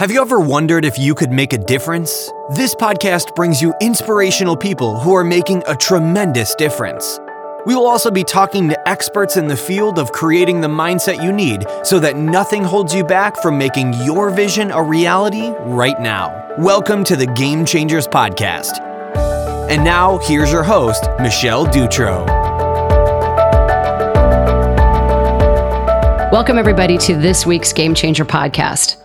Have you ever wondered if you could make a difference? This podcast brings you inspirational people who are making a tremendous difference. We will also be talking to experts in the field of creating the mindset you need so that nothing holds you back from making your vision a reality right now. Welcome to the Game Changers Podcast. And now, here's your host, Michelle Dutro. Welcome, everybody, to this week's Game Changer Podcast.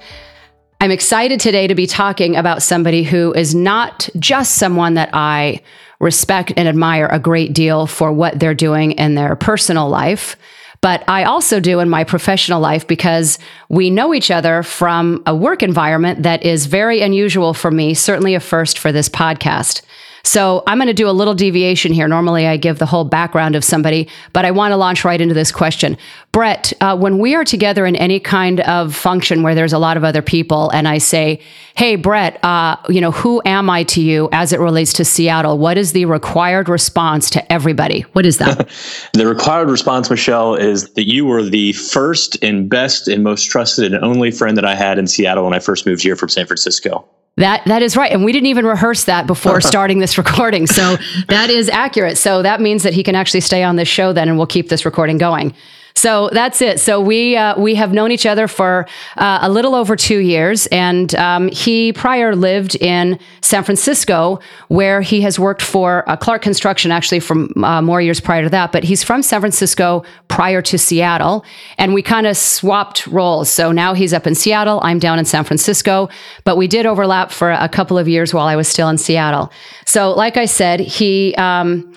I'm excited today to be talking about somebody who is not just someone that I respect and admire a great deal for what they're doing in their personal life, but I also do in my professional life because we know each other from a work environment that is very unusual for me, certainly a first for this podcast. So I'm going to do a little deviation here. Normally, I give the whole background of somebody, but I want to launch right into this question. Brett, uh, when we are together in any kind of function where there's a lot of other people, and I say, "Hey, Brett, uh, you know, who am I to you as it relates to Seattle? What is the required response to everybody? What is that?" the required response, Michelle, is that you were the first and best and most trusted and only friend that I had in Seattle when I first moved here from San Francisco. That that is right, and we didn't even rehearse that before uh-huh. starting this recording. So that is accurate. So that means that he can actually stay on this show then, and we'll keep this recording going. So that's it. So we uh, we have known each other for uh, a little over two years, and um, he prior lived in San Francisco, where he has worked for uh, Clark Construction, actually from uh, more years prior to that. But he's from San Francisco prior to Seattle, and we kind of swapped roles. So now he's up in Seattle, I'm down in San Francisco, but we did overlap for a couple of years while I was still in Seattle. So, like I said, he. Um,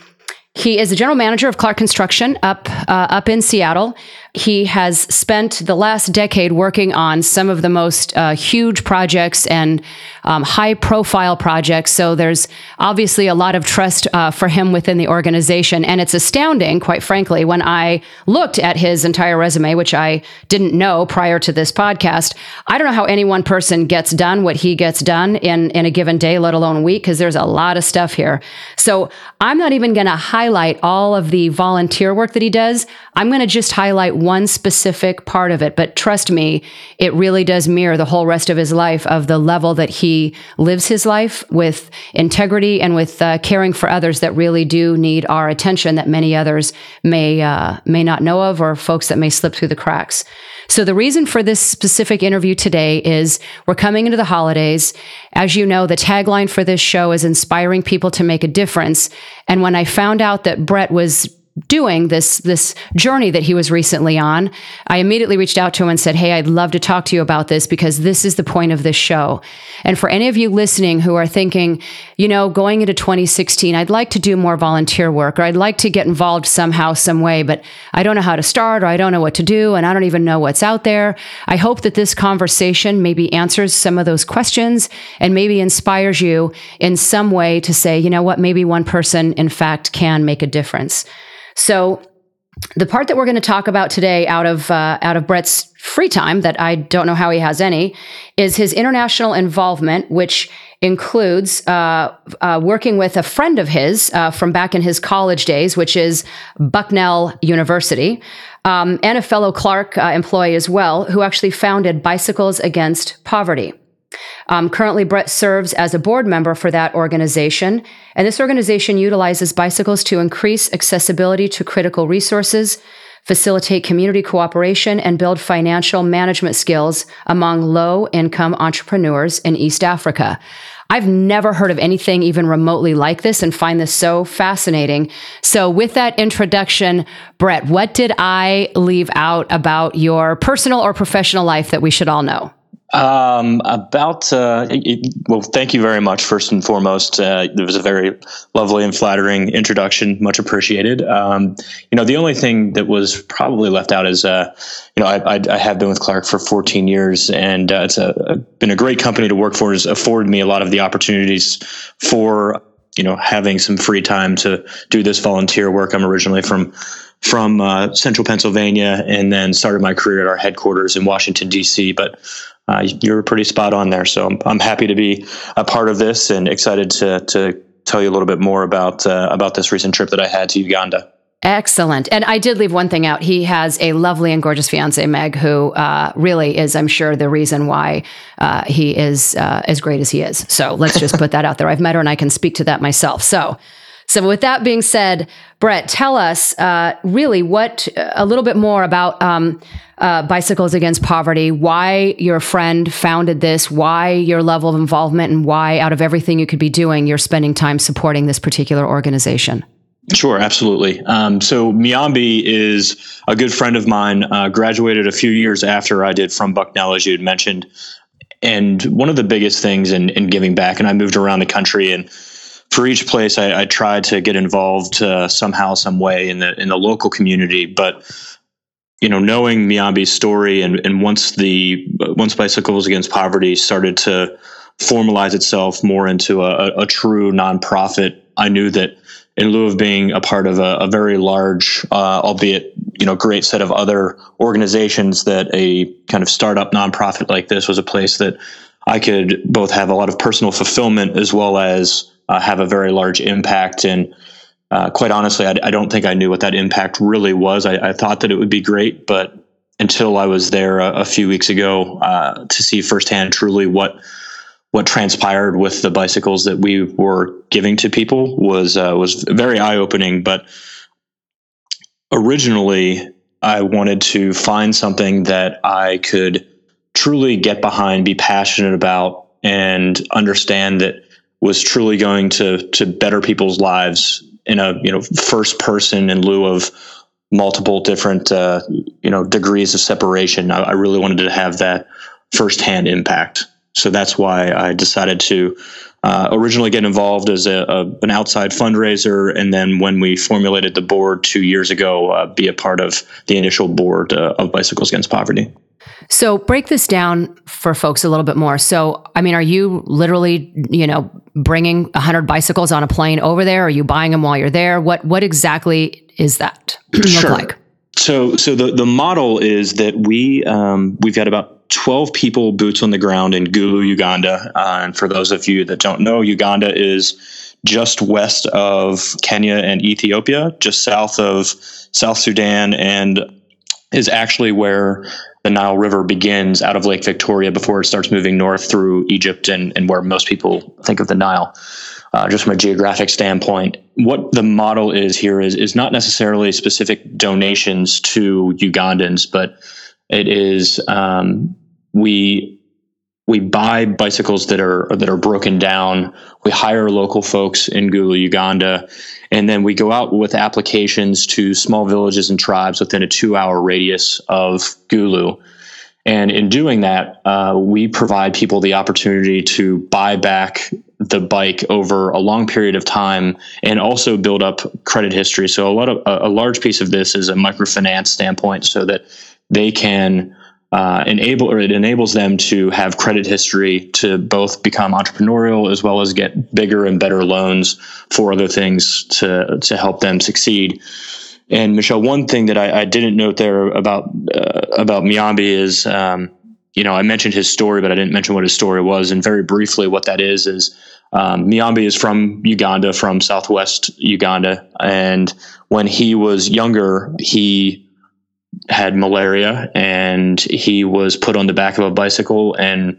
he is the general manager of Clark Construction up uh, up in Seattle. He has spent the last decade working on some of the most uh, huge projects and um, high profile projects. So there's obviously a lot of trust uh, for him within the organization. And it's astounding, quite frankly, when I looked at his entire resume, which I didn't know prior to this podcast. I don't know how any one person gets done what he gets done in, in a given day, let alone a week, because there's a lot of stuff here. So I'm not even going to highlight all of the volunteer work that he does. I'm going to just highlight specific part of it. But trust me, it really does mirror the whole rest of his life of the level that he lives his life with integrity and with uh, caring for others that really do need our attention that many others may uh, may not know of or folks that may slip through the cracks. So the reason for this specific interview today is we're coming into the holidays. As you know, the tagline for this show is inspiring people to make a difference. And when I found out that Brett was doing this this journey that he was recently on i immediately reached out to him and said hey i'd love to talk to you about this because this is the point of this show. And for any of you listening who are thinking you know going into 2016 i'd like to do more volunteer work or i'd like to get involved somehow some way but i don't know how to start or i don't know what to do and i don't even know what's out there. I hope that this conversation maybe answers some of those questions and maybe inspires you in some way to say you know what? Maybe one person in fact can make a difference so the part that we're going to talk about today out of uh, out of Brett's free time that I don't know how he has any is his international involvement, which includes uh, uh, working with a friend of his uh, from back in his college days, which is Bucknell University, um, and a fellow Clark uh, employee as well, who actually founded Bicycles Against Poverty. Um, currently, Brett serves as a board member for that organization, and this organization utilizes bicycles to increase accessibility to critical resources, facilitate community cooperation, and build financial management skills among low income entrepreneurs in East Africa. I've never heard of anything even remotely like this and find this so fascinating. So, with that introduction, Brett, what did I leave out about your personal or professional life that we should all know? Um, about uh, it, well, thank you very much. First and foremost, uh, it was a very lovely and flattering introduction. Much appreciated. Um, you know, the only thing that was probably left out is, uh, you know, I, I, I, have been with Clark for 14 years, and uh, it's a, a, been a great company to work for. Has afforded me a lot of the opportunities for you know having some free time to do this volunteer work. I'm originally from from uh, central Pennsylvania and then started my career at our headquarters in Washington, D.C. But uh, you're pretty spot on there. So I'm, I'm, happy to be a part of this and excited to, to tell you a little bit more about, uh, about this recent trip that I had to Uganda. Excellent. And I did leave one thing out. He has a lovely and gorgeous fiance, Meg, who uh, really is, I'm sure, the reason why uh, he is uh, as great as he is. So let's just put that out there. I've met her and I can speak to that myself. So, so with that being said, Brett, tell us uh, really what a little bit more about um, uh, Bicycles Against Poverty, why your friend founded this, why your level of involvement, and why, out of everything you could be doing, you're spending time supporting this particular organization. Sure, absolutely. Um, so Muyambi is a good friend of mine. Uh, graduated a few years after I did from Bucknell, as you had mentioned. And one of the biggest things in, in giving back, and I moved around the country, and for each place, I, I tried to get involved uh, somehow, some way in the in the local community. But you know, knowing Muyambi's story, and and once the once Bicycles Against Poverty started to formalize itself more into a, a, a true nonprofit, I knew that in lieu of being a part of a, a very large, uh, albeit you know, great set of other organizations, that a kind of startup nonprofit like this was a place that I could both have a lot of personal fulfillment as well as uh, have a very large impact. And uh, quite honestly, I, I, don't think I knew what that impact really was. I, I, thought that it would be great, but until I was there a, a few weeks ago uh, to see firsthand truly what what transpired with the bicycles that we were giving to people was uh, was very eye opening. But originally, I wanted to find something that I could truly get behind, be passionate about, and understand that was truly going to to better people's lives in a you know first person in lieu of multiple different uh, you know degrees of separation. I, I really wanted to have that firsthand impact. So that's why I decided to uh, originally get involved as a, a, an outside fundraiser, and then when we formulated the board two years ago, uh, be a part of the initial board uh, of Bicycles Against Poverty. So break this down for folks a little bit more. So, I mean, are you literally, you know, bringing 100 bicycles on a plane over there? Are you buying them while you're there? What what exactly is that sure. look like? So, so the the model is that we um, we've got about 12 people boots on the ground in Gulu, Uganda. Uh, and for those of you that don't know, Uganda is just west of Kenya and Ethiopia, just south of South Sudan, and is actually where the Nile River begins out of Lake Victoria before it starts moving north through Egypt and, and where most people think of the Nile. Uh, just from a geographic standpoint, what the model is here is is not necessarily specific donations to Ugandans, but it is um, we we buy bicycles that are that are broken down. We hire local folks in Gulu, Uganda, and then we go out with applications to small villages and tribes within a two-hour radius of Gulu. And in doing that, uh, we provide people the opportunity to buy back the bike over a long period of time and also build up credit history. So a lot of a large piece of this is a microfinance standpoint, so that they can uh, enable or it enables them to have credit history to both become entrepreneurial as well as get bigger and better loans for other things to to help them succeed. And Michelle, one thing that I, I didn't note there about uh, about Muyambi is, um, you know, I mentioned his story, but I didn't mention what his story was. And very briefly, what that is is um, Muyambi is from Uganda, from Southwest Uganda, and when he was younger, he had malaria and he was put on the back of a bicycle and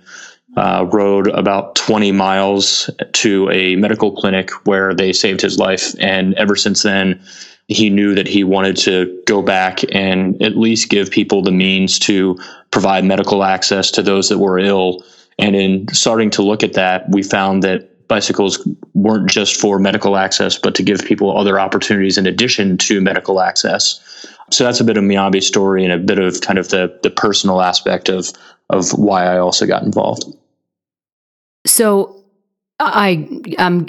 uh, rode about 20 miles to a medical clinic where they saved his life. And ever since then, he knew that he wanted to go back and at least give people the means to provide medical access to those that were ill. And in starting to look at that, we found that bicycles weren't just for medical access, but to give people other opportunities in addition to medical access. So that's a bit of Muyambi's story and a bit of kind of the the personal aspect of of why I also got involved. So I am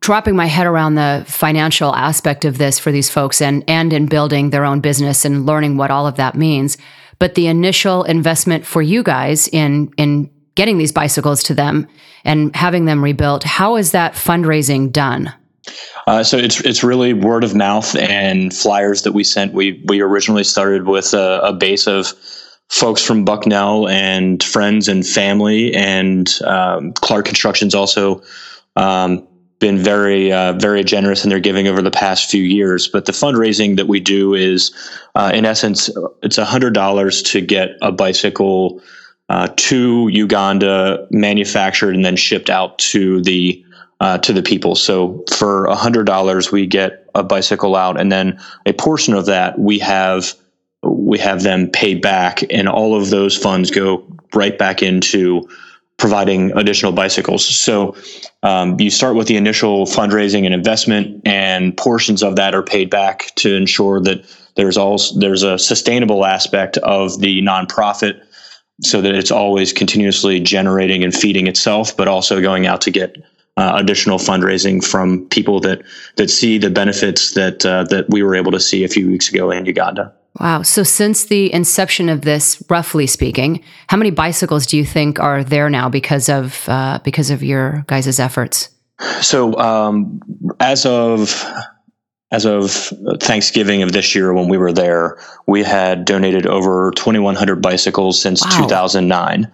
dropping my head around the financial aspect of this for these folks and and in building their own business and learning what all of that means. But the initial investment for you guys in in getting these bicycles to them and having them rebuilt, how is that fundraising done? Uh, so it's it's really word of mouth and flyers that we sent. We we originally started with a, a base of folks from Bucknell and friends and family, and um, Clark Construction's also um, been very uh, very generous in their giving over the past few years. But the fundraising that we do is, uh, in essence, it's hundred dollars to get a bicycle uh, to Uganda, manufactured and then shipped out to the uh, to the people. So for hundred dollars, we get a bicycle out, and then a portion of that we have we have them pay back, and all of those funds go right back into providing additional bicycles. So um, you start with the initial fundraising and investment, and portions of that are paid back to ensure that there's also there's a sustainable aspect of the nonprofit, so that it's always continuously generating and feeding itself, but also going out to get uh, additional fundraising from people that that see the benefits that uh, that we were able to see a few weeks ago in Uganda. Wow. So, since the inception of this, roughly speaking, how many bicycles do you think are there now because of uh, because of your guys' efforts? So, um, as of as of Thanksgiving of this year, when we were there, we had donated over 2,100 bicycles since wow. 2009.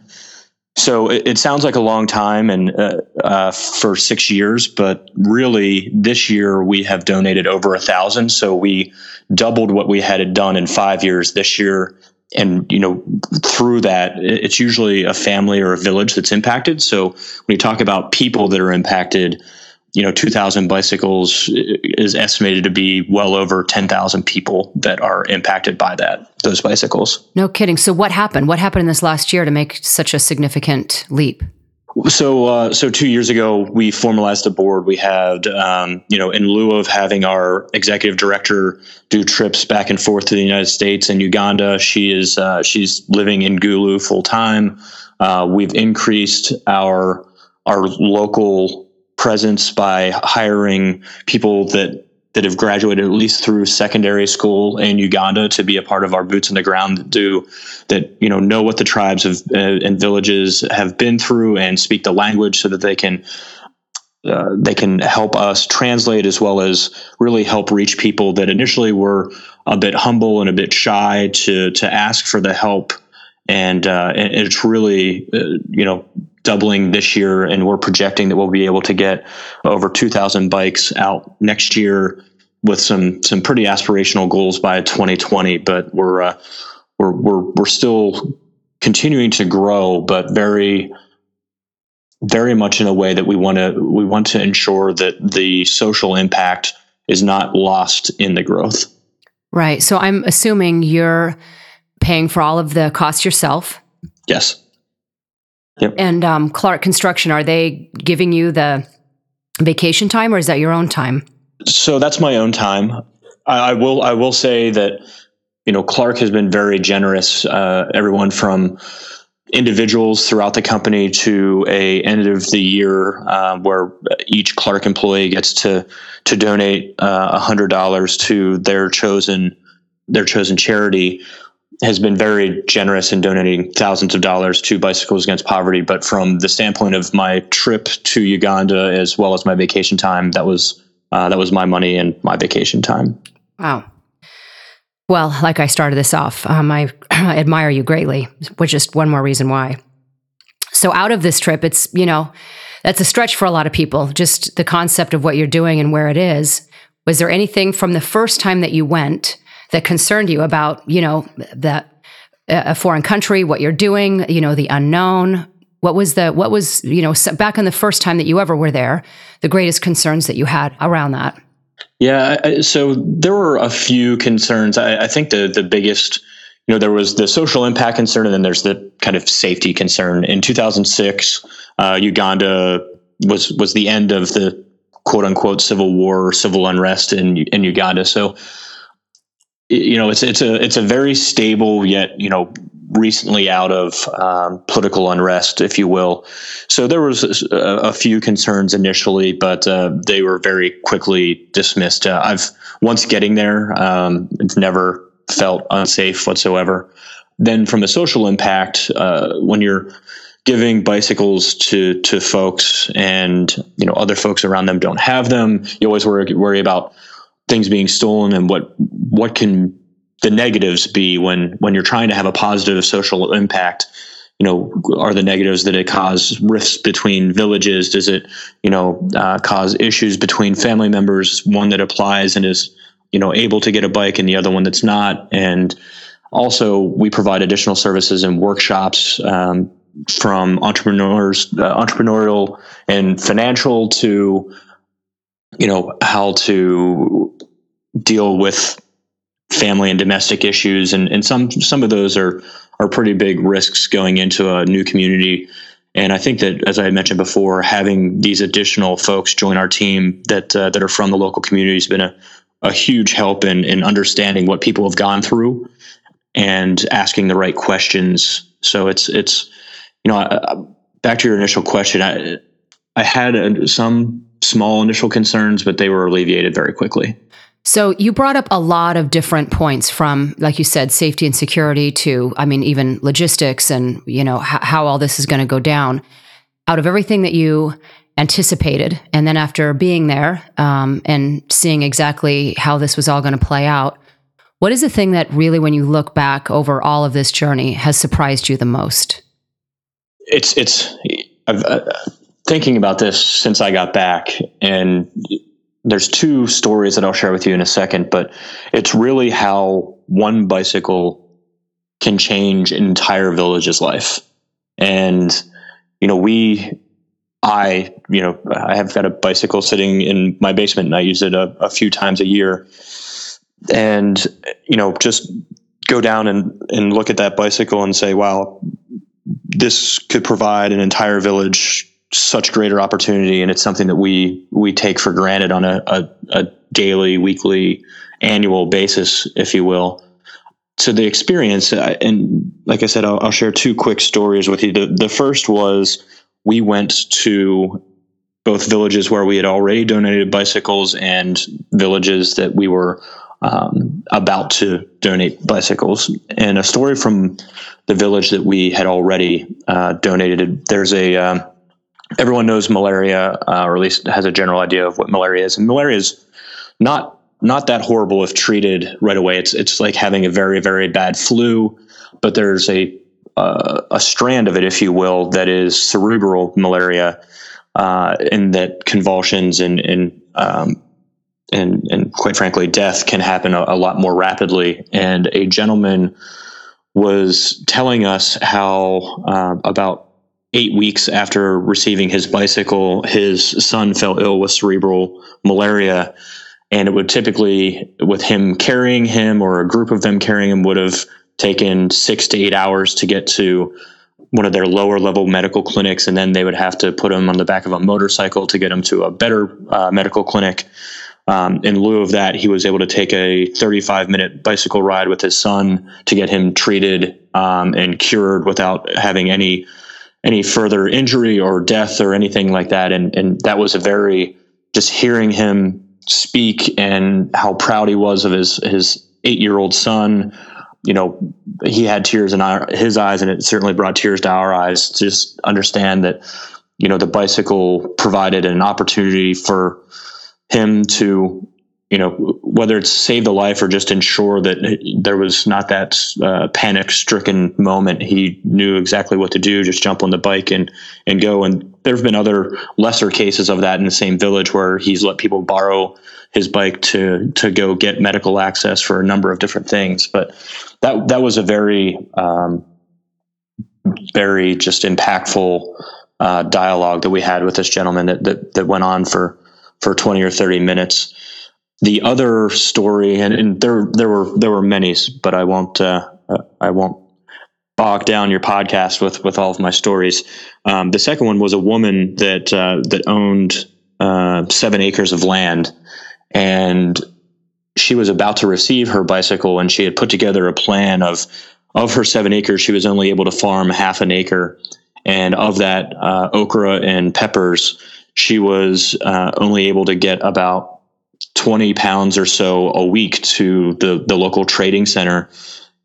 So it, it, sounds like a long time and uh, uh, for six years, but really this year we have donated over a thousand. So we doubled what we had done in five years this year. And, you know, through that, it's usually a family or a village that's impacted. So when you talk about people that are impacted, you know, 2,000 bicycles is estimated to be well over 10,000 people that are impacted by that, those bicycles. No kidding. So, what happened? What happened in this last year to make such a significant leap? So, uh, so two years ago, we formalized a board. We had, um, you know, in lieu of having our executive director do trips back and forth to the United States and Uganda, she is uh, she's living in Gulu full time. Uh, we've increased our our local presence by hiring people that that have graduated at least through secondary school in Uganda to be a part of our boots on the ground that do that you know know what the tribes of uh, and villages have been through and speak the language so that they can uh, they can help us translate as well as really help reach people that initially were a bit humble and a bit shy to to ask for the help. And, uh, and it's really uh, you know doubling this year, and we're projecting that we'll be able to get over 2,000 bikes out next year with some some pretty aspirational goals by 2020. But we're uh, we're we're we're still continuing to grow, but very very much in a way that we want to we want to ensure that the social impact is not lost in the growth. Right. So I'm assuming you're paying for all of the costs yourself. Yes. Yep. And um, Clark Construction, are they giving you the vacation time, or is that your own time? So that's my own time. I, I will. I will say that you know Clark has been very generous. Uh, everyone from individuals throughout the company to a end of the year uh, where each Clark employee gets to to donate uh, a uh, hundred dollars to their chosen their chosen charity has been very generous in donating thousands of dollars to Bicycles Against Poverty. But from the standpoint of my trip to Uganda as well as my vacation time, that was uh, that was my money and my vacation time. Wow. Well, like I started this off, um, I admire you greatly, which is one more reason why. So, out of this trip, it's, you know, that's a stretch for a lot of people, just the concept of what you're doing and where it is. Was there anything from the first time that you went that concerned you about, you know, that a foreign country, what you're doing, you know, the unknown. What was the what was you know back in the first time that you ever were there, the greatest concerns that you had around that? Yeah, so there were a few concerns. I, I think the the biggest you know there was the social impact concern and then there's the kind of safety concern in 2006 uh, uganda was was the end of the quote unquote civil war civil unrest in in uganda so you know, it's it's a it's a very stable yet you know recently out of um, political unrest, if you will. So there was a, a few concerns initially, but uh, they were very quickly dismissed. Uh, I've once getting there, um, I've never felt unsafe whatsoever. Then from the social impact, uh, when you're giving bicycles to to folks and you know other folks around them don't have them, you always worry worry about things being stolen and what what can the negatives be when when you're trying to have a positive social impact you know, are the negatives that it cause rifts between villages? Does it, you know, uh, cause issues between family members? One that applies and is, you know, able to get a bike, and the other one that's not. And also, we provide additional services and workshops um, from entrepreneurs, uh, entrepreneurial and financial to, you know, how to deal with family and domestic issues, and and some some of those are are pretty big risks going into a new community. And I think that, as I mentioned before, having these additional folks join our team that uh, that are from the local community has been a, a huge help in in understanding what people have gone through and asking the right questions. So it's it's you know I, back to your initial question. I I had a, some small initial concerns, but they were alleviated very quickly. So you brought up a lot of different points from, like you said, safety and security to, I mean, even logistics and, you know, h- how all this is going to go down. Out of everything that you anticipated, and then after being there um, and seeing exactly how this was all going to play out, what is the thing that really, when you look back over all of this journey, has surprised you the most? It's, it's, I've, uh, thinking about this since I got back and there's two stories that I'll share with you in a second, but it's really how one bicycle can change an entire village's life. And, you know, we, I, you know, I have got a bicycle sitting in my basement and I use it a, a few times a year. And, you know, just go down and, and look at that bicycle and say, wow, this could provide an entire village such greater opportunity, and it's something that we we take for granted on a, a, a daily, weekly, annual basis, if you will. So the experience, and like I said, I'll, I'll share two quick stories with you. The, the first was we went to both villages where we had already donated bicycles and villages that we were um, about to donate bicycles. And a story from the village that we had already uh, donated. There's a um, everyone knows malaria, uh, or at least has a general idea of what malaria is. And malaria is not not that horrible if treated right away. It's it's like having a very very bad flu, but there's a uh, a strand of it, if you will, that is cerebral malaria, uh, and that convulsions and and um, and and quite frankly, death can happen a, a lot more rapidly. And a gentleman was telling us how uh, about eight weeks after receiving his bicycle, his son fell ill with cerebral malaria. And it would typically, with him carrying him or a group of them carrying him, would have taken six to eight hours to get to one of their lower level medical clinics. And then they would have to put him on the back of a motorcycle to get him to a better uh, medical clinic. Um, in lieu of that, he was able to take a 35 minute bicycle ride with his son to get him treated um, and cured without having any any further injury or death or anything like that. And and that was a very just hearing him speak and how proud he was of his his eight year old son. You know, he had tears in our, his eyes, and it certainly brought tears to our eyes. To just understand that, you know, the bicycle provided an opportunity for him to you know, whether it's save the life or just ensure that there was not that uh, panic stricken moment, he knew exactly what to do. Just jump on the bike and and go. And there have been other lesser cases of that in the same village where he's let people borrow his bike to to go get medical access for a number of different things. But that that was a very um, very just impactful uh, dialogue that we had with this gentleman that, that that went on for for twenty or thirty minutes the other story, and, and there there were there were many, but I won't uh, I won't bog down your podcast with with all of my stories. Um, the second one was a woman that uh, that owned uh, seven acres of land, and she was about to receive her bicycle, and she had put together a plan of of her seven acres. She was only able to farm half an acre, and of that uh, okra and peppers, she was uh, only able to get about 20 pounds or so a week to the, the local trading center.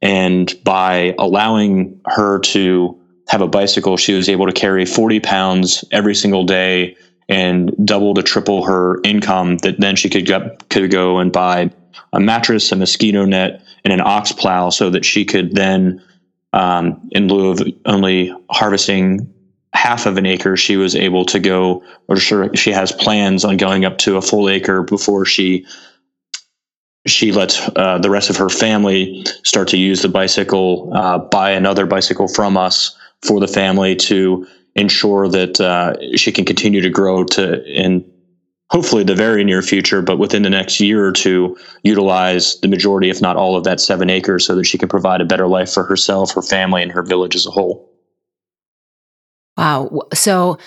And by allowing her to have a bicycle, she was able to carry 40 pounds every single day and double to triple her income that then she could get, could go and buy a mattress, a mosquito net, and an ox plow so that she could then, um, in lieu of only harvesting half of an acre, she was able to go, or sure, she has plans on going up to a full acre before she she lets uh, the rest of her family start to use the bicycle, uh, buy another bicycle from us for the family to ensure that uh, she can continue to grow to in hopefully the very near future, but within the next year or two, utilize the majority, if not all, of that seven acres so that she can provide a better life for herself, her family, and her village as a whole. Wow. So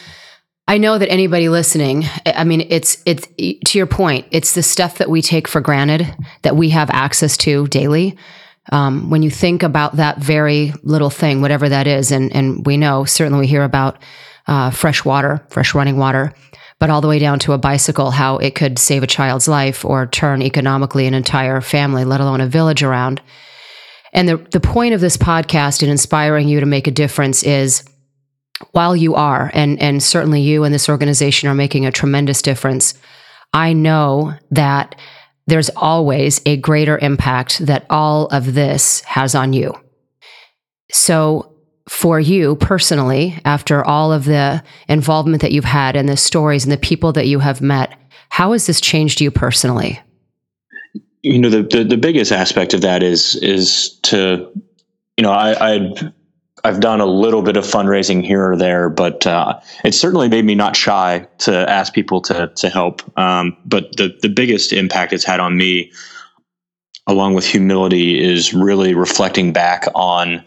I know that anybody listening, I mean, it's it's to your point, it's the stuff that we take for granted that we have access to daily. Um, when you think about that very little thing, whatever that is, and and we know certainly we hear about uh, fresh water, fresh running water, but all the way down to a bicycle, how it could save a child's life or turn economically an entire family, let alone a village around. And the the point of this podcast and inspiring you to make a difference is while you are, and, and certainly you and this organization are making a tremendous difference, I know that there's always a greater impact that all of this has on you. So, for you personally, after all of the involvement that you've had and the stories and the people that you have met, how has this changed you personally? You know, the, the, the biggest aspect of that is is to, you know, I, I I've done a little bit of fundraising here or there, but uh, it certainly made me not shy to ask people to to help. Um, but the the biggest impact it's had on me, along with humility, is really reflecting back on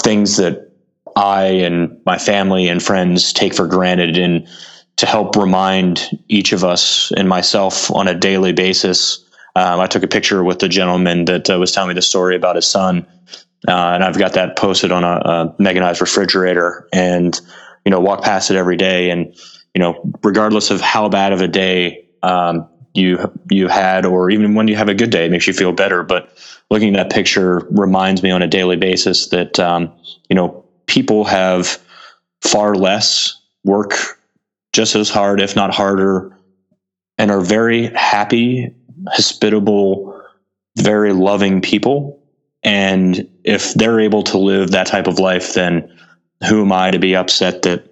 things that I and my family and friends take for granted, and to help remind each of us and myself on a daily basis. Um, I took a picture with the gentleman that uh, was telling me the story about his son uh, and I've got that posted on a, a mechanized refrigerator, and you know, walk past it every day. And you know, regardless of how bad of a day um, you you had, or even when you have a good day, it makes you feel better. But looking at that picture reminds me on a daily basis that um, you know people have far less work just as hard, if not harder, and are very happy, hospitable, very loving people and if they're able to live that type of life, then who am I to be upset that,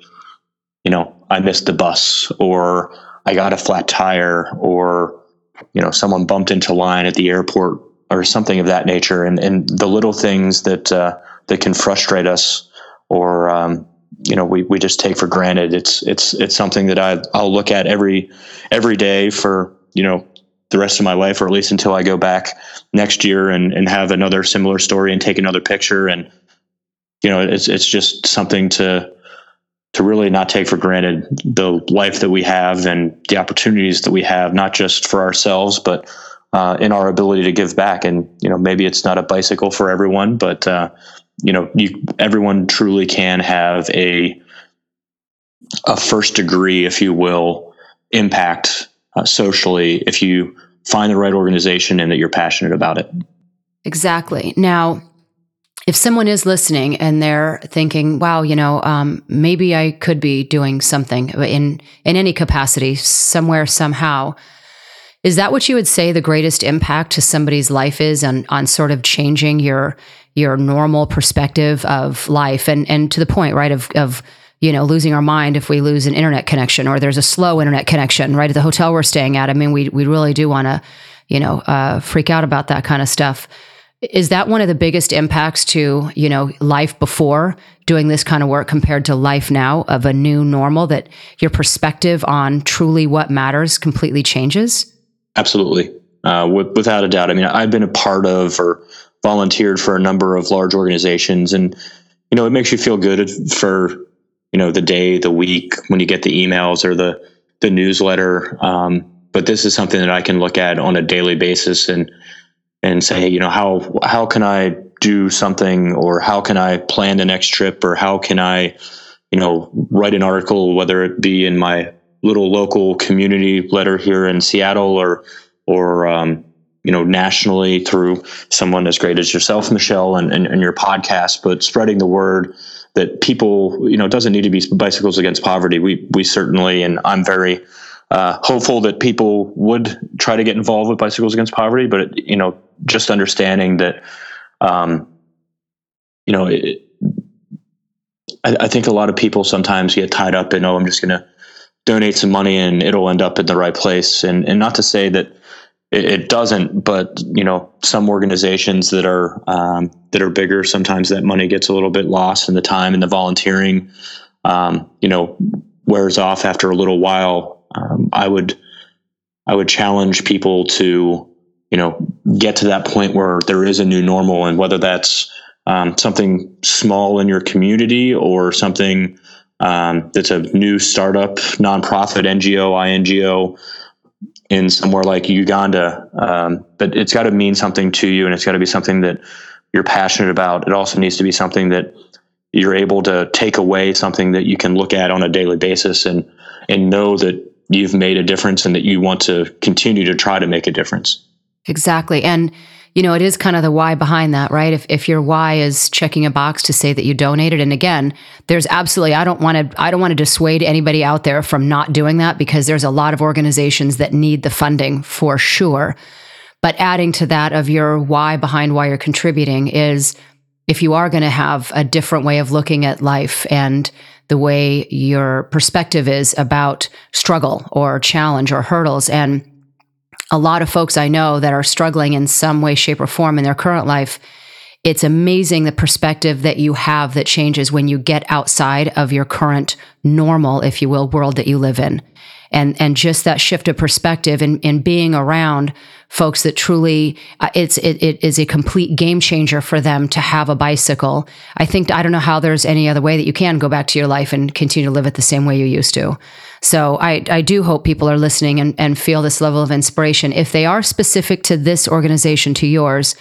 you know, I missed the bus or I got a flat tire or, you know, someone bumped into line at the airport or something of that nature. And, and the little things that, uh, that can frustrate us or, um, you know, we, we just take for granted. It's, it's, it's something that I, I'll look at every, every day for, you know, the rest of my life, or at least until I go back next year and, and have another similar story and take another picture. And, you know, it's, it's just something to, to really not take for granted the life that we have and the opportunities that we have, not just for ourselves, but uh, in our ability to give back. And, you know, maybe it's not a bicycle for everyone, but, uh, you know, you, everyone truly can have a, a first degree, if you will, impact uh, socially if you find the right organization and that you're passionate about it. Exactly. Now, if someone is listening and they're thinking, "Wow, you know, um, maybe I could be doing something in in any capacity, somewhere, somehow," is that what you would say the greatest impact to somebody's life is on on sort of changing your your normal perspective of life and and to the point, right, of of you know, losing our mind if we lose an internet connection or there's a slow internet connection right at the hotel we're staying at. I mean, we we really do want to, you know, uh, freak out about that kind of stuff. Is that one of the biggest impacts to you know life before doing this kind of work compared to life now of a new normal? That your perspective on truly what matters completely changes. Absolutely, uh, with, without a doubt. I mean, I've been a part of or volunteered for a number of large organizations, and you know, it makes you feel good for you know the day, the week when you get the emails or the the newsletter. Um, but this is something that I can look at on a daily basis and and say, you know, how how can I do something or how can I plan the next trip or how can I, you know, write an article, whether it be in my little local community letter here in Seattle or or um, you know nationally through someone as great as yourself, Michelle, and, and, and your podcast, but spreading the word that people, you know, it doesn't need to be bicycles against poverty. We we certainly, and I'm very uh, hopeful that people would try to get involved with bicycles against poverty. But you know, just understanding that, um, you know, it, I, I think a lot of people sometimes get tied up in, oh, I'm just going to donate some money and it'll end up in the right place. And and not to say that it, it doesn't, but you know, some organizations that are um, that are bigger, sometimes that money gets a little bit lost in the time and the volunteering. Um, you know, wears off after a little while. Um, I would I would challenge people to you know get to that point where there is a new normal, and whether that's um, something small in your community or something um, that's a new startup, nonprofit, NGO, INGO in somewhere like Uganda. Um, but it's got to mean something to you, and it's got to be something that you're passionate about. It also needs to be something that you're able to take away, something that you can look at on a daily basis, and and know that you've made a difference, and that you want to continue to try to make a difference. Exactly, and you know, it is kind of the why behind that, right? If if your why is checking a box to say that you donated, and again, there's absolutely I don't want to I don't want to dissuade anybody out there from not doing that because there's a lot of organizations that need the funding for sure. But adding to that of your why behind why you're contributing is if you are going to have a different way of looking at life and the way your perspective is about struggle or challenge or hurdles and a lot of folks I know that are struggling in some way, shape, or form in their current life, it's amazing the perspective that you have that changes when you get outside of your current normal, if you will, world that you live in. And, and just that shift of perspective and, and being around folks that truly uh, it's it, it is a complete game changer for them to have a bicycle. I think I don't know how there's any other way that you can go back to your life and continue to live it the same way you used to. So I, I do hope people are listening and, and feel this level of inspiration. If they are specific to this organization, to yours,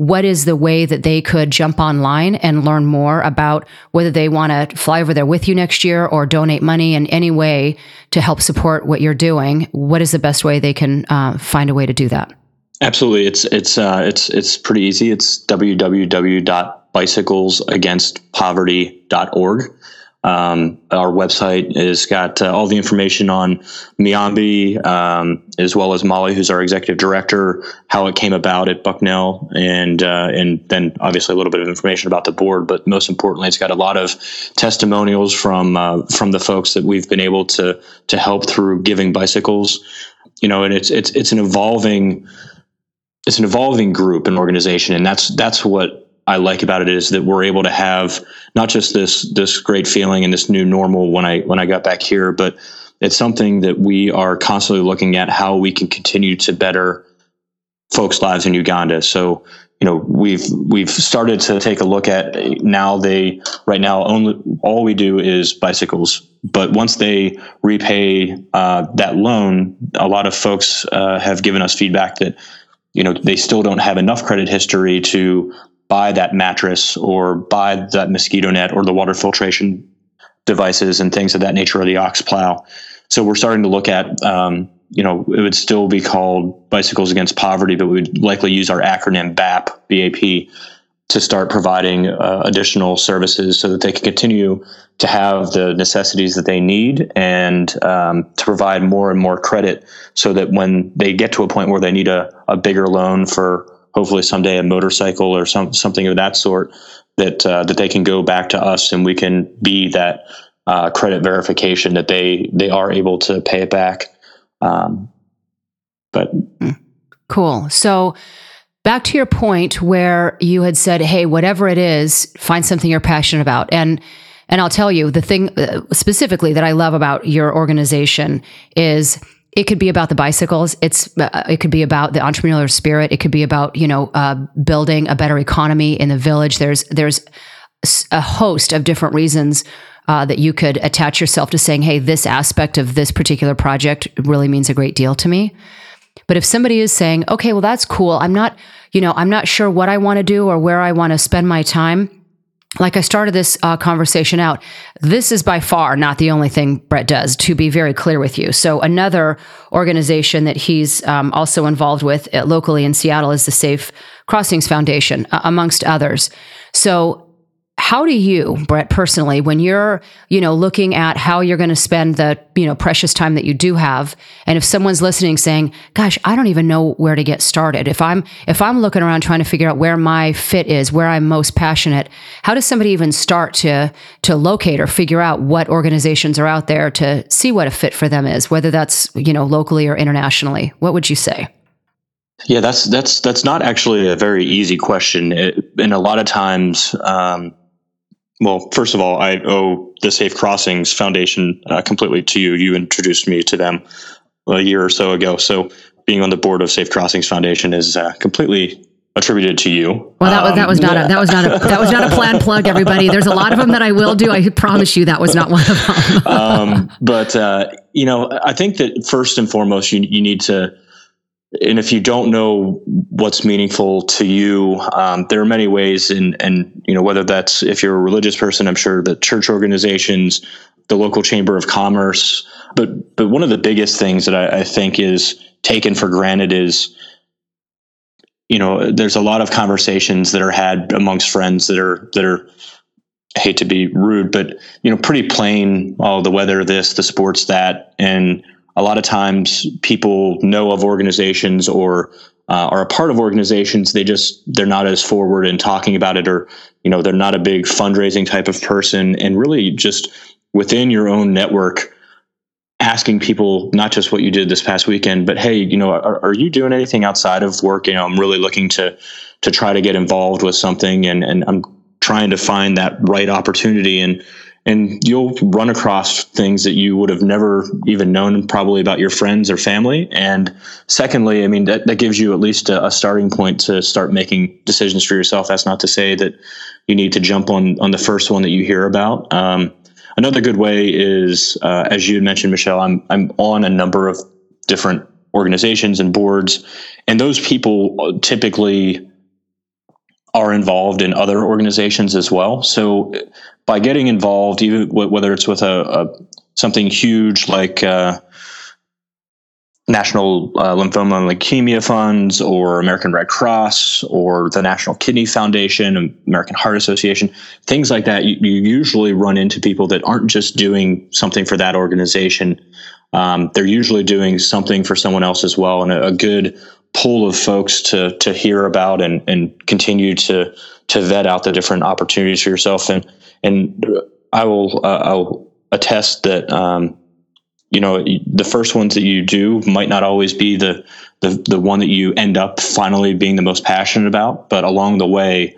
what is the way that they could jump online and learn more about whether they want to fly over there with you next year or donate money in any way to help support what you're doing? What is the best way they can uh, find a way to do that? Absolutely, it's it's uh, it's it's pretty easy. It's www.bicyclesagainstpoverty.org. Um, our website has got uh, all the information on Muyambi, um, as well as Molly, who's our executive director, how it came about at Bucknell, and uh, and then obviously a little bit of information about the board. But most importantly, it's got a lot of testimonials from uh, from the folks that we've been able to to help through giving bicycles. You know, and it's it's it's an evolving it's an evolving group and organization, and that's that's what I like about it is that we're able to have not just this this great feeling and this new normal when I when I got back here, but it's something that we are constantly looking at how we can continue to better folks' lives in Uganda. So you know we've we've started to take a look at now they right now only all we do is bicycles but once they repay uh, that loan a lot of folks uh, have given us feedback that you know they still don't have enough credit history to buy that mattress or buy that mosquito net or the water filtration devices and things of that nature or the ox plow. So we're starting to look at, um, you know, it would still be called Bicycles Against Poverty, but we would likely use our acronym BAP, BAP, to start providing uh, additional services so that they can continue to have the necessities that they need and um, to provide more and more credit so that when they get to a point where they need a, a bigger loan for hopefully someday a motorcycle or some something of that sort that uh, that they can go back to us and we can be that uh, credit verification that they they are able to pay it back. Um, but hmm. cool. So back to your point where you had said, "Hey, whatever it is, find something you're passionate about." And and I'll tell you the thing uh, specifically that I love about your organization is it could be about the bicycles. It's uh, it could be about the entrepreneurial spirit. It could be about you know uh, building a better economy in the village. There's there's a host of different reasons uh, that you could attach yourself to saying, "Hey, this aspect of this particular project really means a great deal to me." But if somebody is saying, "Okay, well that's cool. I'm not you know I'm not sure what I want to do or where I want to spend my time." Like I started this uh, conversation out, this is by far not the only thing Brett does, to be very clear with you. So, another organization that he's um, also involved with uh, locally in Seattle is the Safe Crossings Foundation, uh, amongst others. So, how do you, Brett, personally, when you're, you know, looking at how you're going to spend the, you know, precious time that you do have, and if someone's listening saying, "Gosh, I don't even know where to get started," if I'm if I'm looking around trying to figure out where my fit is, where I'm most passionate, how does somebody even start to to locate or figure out what organizations are out there to see what a fit for them is, whether that's you know locally or internationally? What would you say? Yeah, that's that's that's not actually a very easy question, it, and a lot of times, um, well, first of all, I owe the Safe Crossings Foundation uh, completely to you. You introduced me to them a year or so ago, so being on the board of Safe Crossings Foundation is uh, completely attributed to you. Well, that was that was not a that was not a that was not a planned plug. Everybody, there's a lot of them that I will do. I promise you that was not one of them. um, but uh, you know, I think that first and foremost, you you need to and if you don't know what's meaningful to you, um, there are many ways, and and you know whether that's if you're a religious person, I'm sure the church organizations, the local chamber of commerce, but but one of the biggest things that I, I think is taken for granted is, you know, there's a lot of conversations that are had amongst friends that are that are I hate to be rude, but you know, pretty plain. Oh, the weather, this, the sports, that, and a lot of times people know of organizations or uh, are a part of organizations. They just they're not as forward in talking about it or you know they're not a big fundraising type of person. And really just within your own network asking people not just what you did this past weekend but hey you know are, are you doing anything outside of work? You know i'm really looking to to try to get involved with something and and i'm trying to find that right opportunity. And and you'll run across things that you would have never even known probably about your friends or family. And secondly i mean that, that gives you at least a, a, starting point to start making decisions for yourself. That's not to say that you need to jump on on the first one that you hear about. Um, another good way is uh, as you mentioned michelle i'm i'm on a number of different organizations and boards and those people typically are involved in other organizations as well. So by getting involved, even whether it's with a, a something huge like uh, National uh, Lymphoma and Leukemia Funds or American Red Cross or the National Kidney Foundation, American Heart Association, things like that, you, you usually run into people that aren't just doing something for that organization. Um, they're usually doing something for someone else as well. And a, a good pool of folks to to hear about and and continue to to vet out the different opportunities for yourself. And and I will uh, I'll attest that um, you know the first ones that you do might not always be the, the the one that you end up finally being the most passionate about. But along the way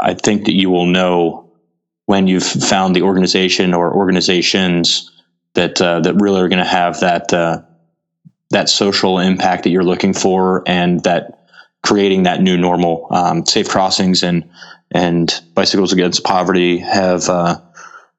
I think that you will know when you've found the organization or organizations that uh, that really are going to have that uh, that social impact that you're looking for and that creating that new normal. Um, safe crossings and and bicycles against poverty have uh,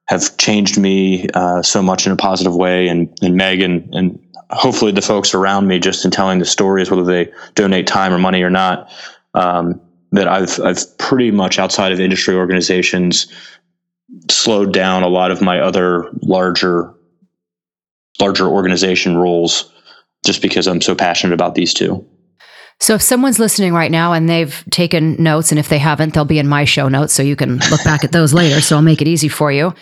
have changed me uh, so much in a positive way. And and Megan and hopefully the folks around me, just in telling the stories, whether they donate time or money or not, um, that I've I've pretty much outside of industry organizations slowed down a lot of my other larger larger organization roles just because I'm so passionate about these two. So if someone's listening right now and they've taken notes, and if they haven't, they'll be in my show notes, so you can look back at those later. So I'll make it easy for you.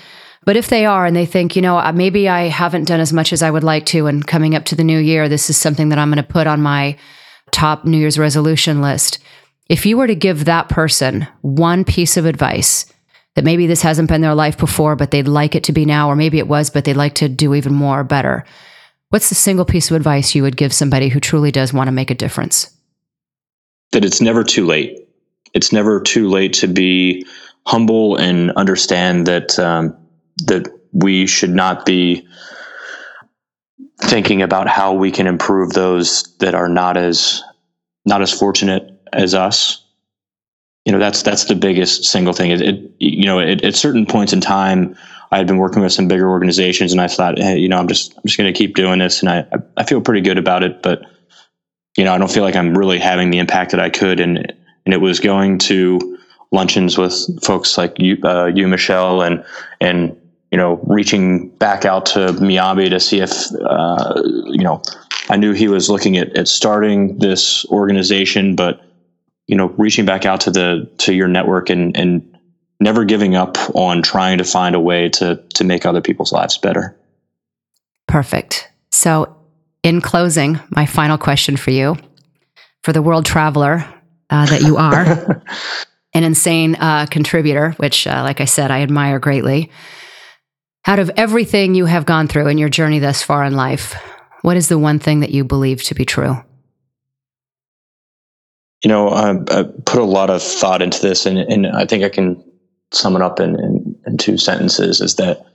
But if they are and they think, you know, uh, maybe I haven't done as much as I would like to, and coming up to the new year, this is something that I'm going to put on my top New Year's resolution list. If you were to give that person one piece of advice that maybe this hasn't been their life before, but they'd like it to be now, or maybe it was, but they'd like to do even more better, What's the single piece of advice you would give somebody who truly does want to make a difference? That it's never too late. It's never too late to be humble and understand that um, that we should not be thinking about how we can improve those that are not as not as fortunate as us. You know, that's that's the biggest single thing. It, it you know, it, at certain points in time, I had been working with some bigger organizations, and I thought, hey, you know, I'm just I'm just going to keep doing this, and I I feel pretty good about it, but you know, I don't feel like I'm really having the impact that I could, and and it was going to luncheons with folks like you, uh, you Michelle, and and you know, reaching back out to Muyambi to see if uh, you know, I knew he was looking at at starting this organization, but you know, reaching back out to the to your network and and never giving up on trying to find a way to to make other people's lives better. Perfect. So, in closing, my final question for you, for the world traveler uh, that you are, an insane uh, contributor, which, uh, like I said, I admire greatly. Out of everything you have gone through in your journey thus far in life, what is the one thing that you believe to be true? You know, I, I put a lot of thought into this, and, and I think I can sum it up in, in, in two sentences is that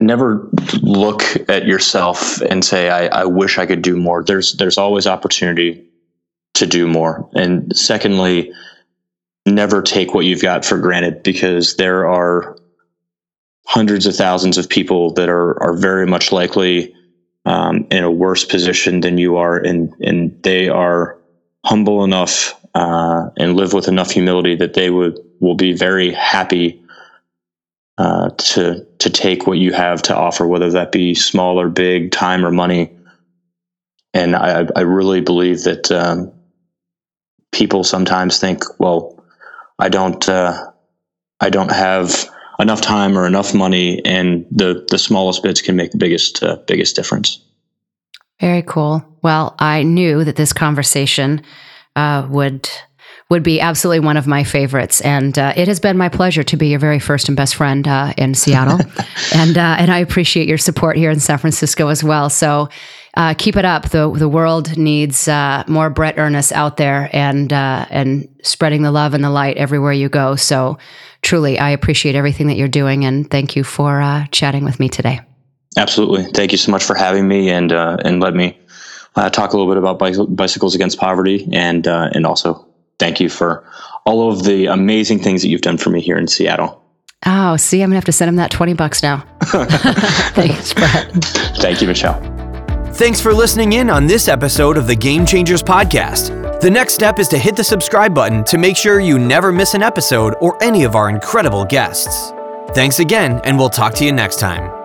never look at yourself and say, I, I wish I could do more. There's, there's always opportunity to do more. And secondly, never take what you've got for granted because there are hundreds of thousands of people that are, are very much likely um, in a worse position than you are. And, and they are humble enough uh, and live with enough humility that they would will be very happy uh, to to take what you have to offer, whether that be small or big, time or money. And I, I really believe that um, people sometimes think, well, I don't, uh, I don't have enough time or enough money, and the the smallest bits can make the biggest uh, biggest difference. Very cool. Well, I knew that this conversation uh, would would be absolutely one of my favorites. And uh, it has been my pleasure to be your very first and best friend uh, in Seattle, and uh, and I appreciate your support here in San Francisco as well. So. Uh, keep it up. the The world needs uh, more Brett Earnest out there, and uh, and spreading the love and the light everywhere you go. So, truly, I appreciate everything that you're doing, and thank you for chatting with me today. Absolutely, thank you so much for having me, and and let me talk a little bit about bicycles against poverty, and and also thank you for all of the amazing things that you've done for me here in Seattle. Oh, see, I'm gonna have to send him that 20 bucks now. Thanks, Brett. Thank you, Michelle. Thanks for listening in on this episode of the Game Changers Podcast. The next step is to hit the subscribe button to make sure you never miss an episode or any of our incredible guests. Thanks again, and we'll talk to you next time.